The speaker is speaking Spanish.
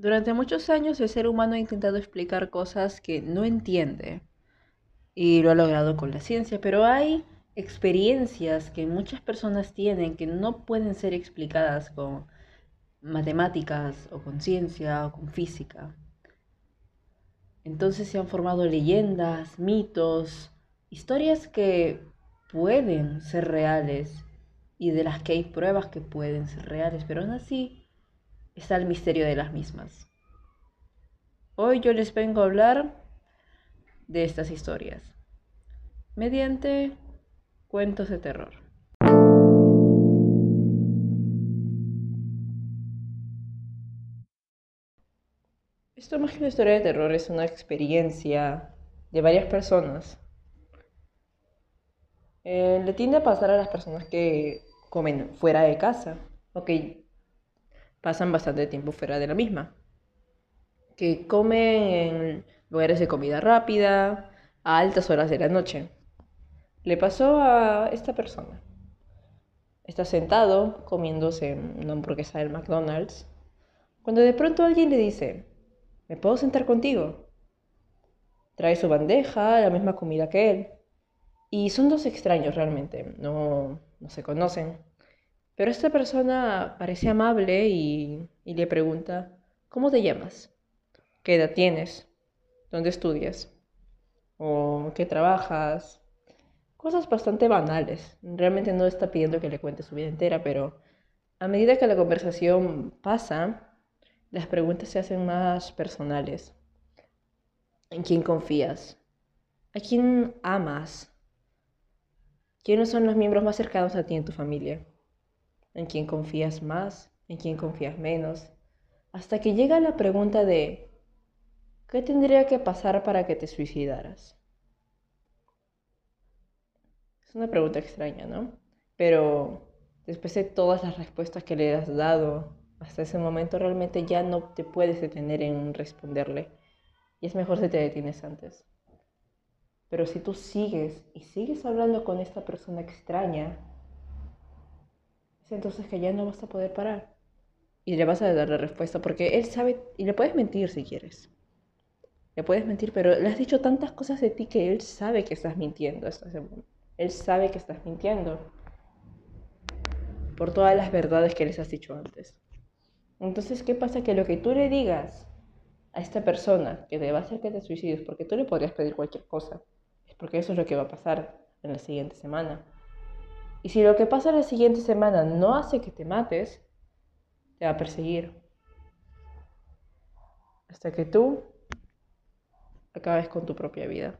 Durante muchos años el ser humano ha intentado explicar cosas que no entiende y lo ha logrado con la ciencia, pero hay experiencias que muchas personas tienen que no pueden ser explicadas con matemáticas o con ciencia o con física. Entonces se han formado leyendas, mitos, historias que pueden ser reales y de las que hay pruebas que pueden ser reales, pero aún así está el misterio de las mismas. Hoy yo les vengo a hablar de estas historias mediante cuentos de terror. Esto más que una historia de terror es una experiencia de varias personas. Eh, le tiende a pasar a las personas que comen fuera de casa o pasan bastante tiempo fuera de la misma. Que comen en lugares de comida rápida a altas horas de la noche. Le pasó a esta persona. Está sentado comiéndose una hamburguesa del McDonald's cuando de pronto alguien le dice, ¿me puedo sentar contigo? Trae su bandeja, la misma comida que él. Y son dos extraños realmente, no, no se conocen. Pero esta persona parece amable y, le pregunta, ¿cómo te llamas? ¿Qué edad tienes? ¿Dónde estudias? ¿O qué trabajas? Cosas bastante banales. Realmente no está pidiendo que le cuente su vida entera, pero a medida que la conversación pasa, las preguntas se hacen más personales. ¿En quién confías? ¿A quién amas? ¿Quiénes son los miembros más cercanos a ti en tu familia? En quién confías más, en quién confías menos, hasta que llega la pregunta de, ¿qué tendría que pasar para que te suicidaras? Es una pregunta extraña, ¿no? Pero después de todas las respuestas que le has dado hasta ese momento, realmente ya no te puedes detener en responderle. Y es mejor si te detienes antes. Pero si tú sigues y sigues hablando con esta persona extraña, entonces que ya no vas a poder parar. Y le vas a dar la respuesta porque él sabe, y le puedes mentir si quieres. Le puedes mentir, pero le has dicho tantas cosas de ti que él sabe que estás mintiendo. Él sabe que estás mintiendo por todas las verdades que les has dicho antes. Entonces, ¿qué pasa? Que lo que tú le digas a esta persona que te va a hacer que te suicides, porque tú le podrías pedir cualquier cosa, es porque eso es lo que va a pasar en la siguiente semana. Y si lo que pasa la siguiente semana no hace que te mates, te va a perseguir. Hasta que tú acabes con tu propia vida.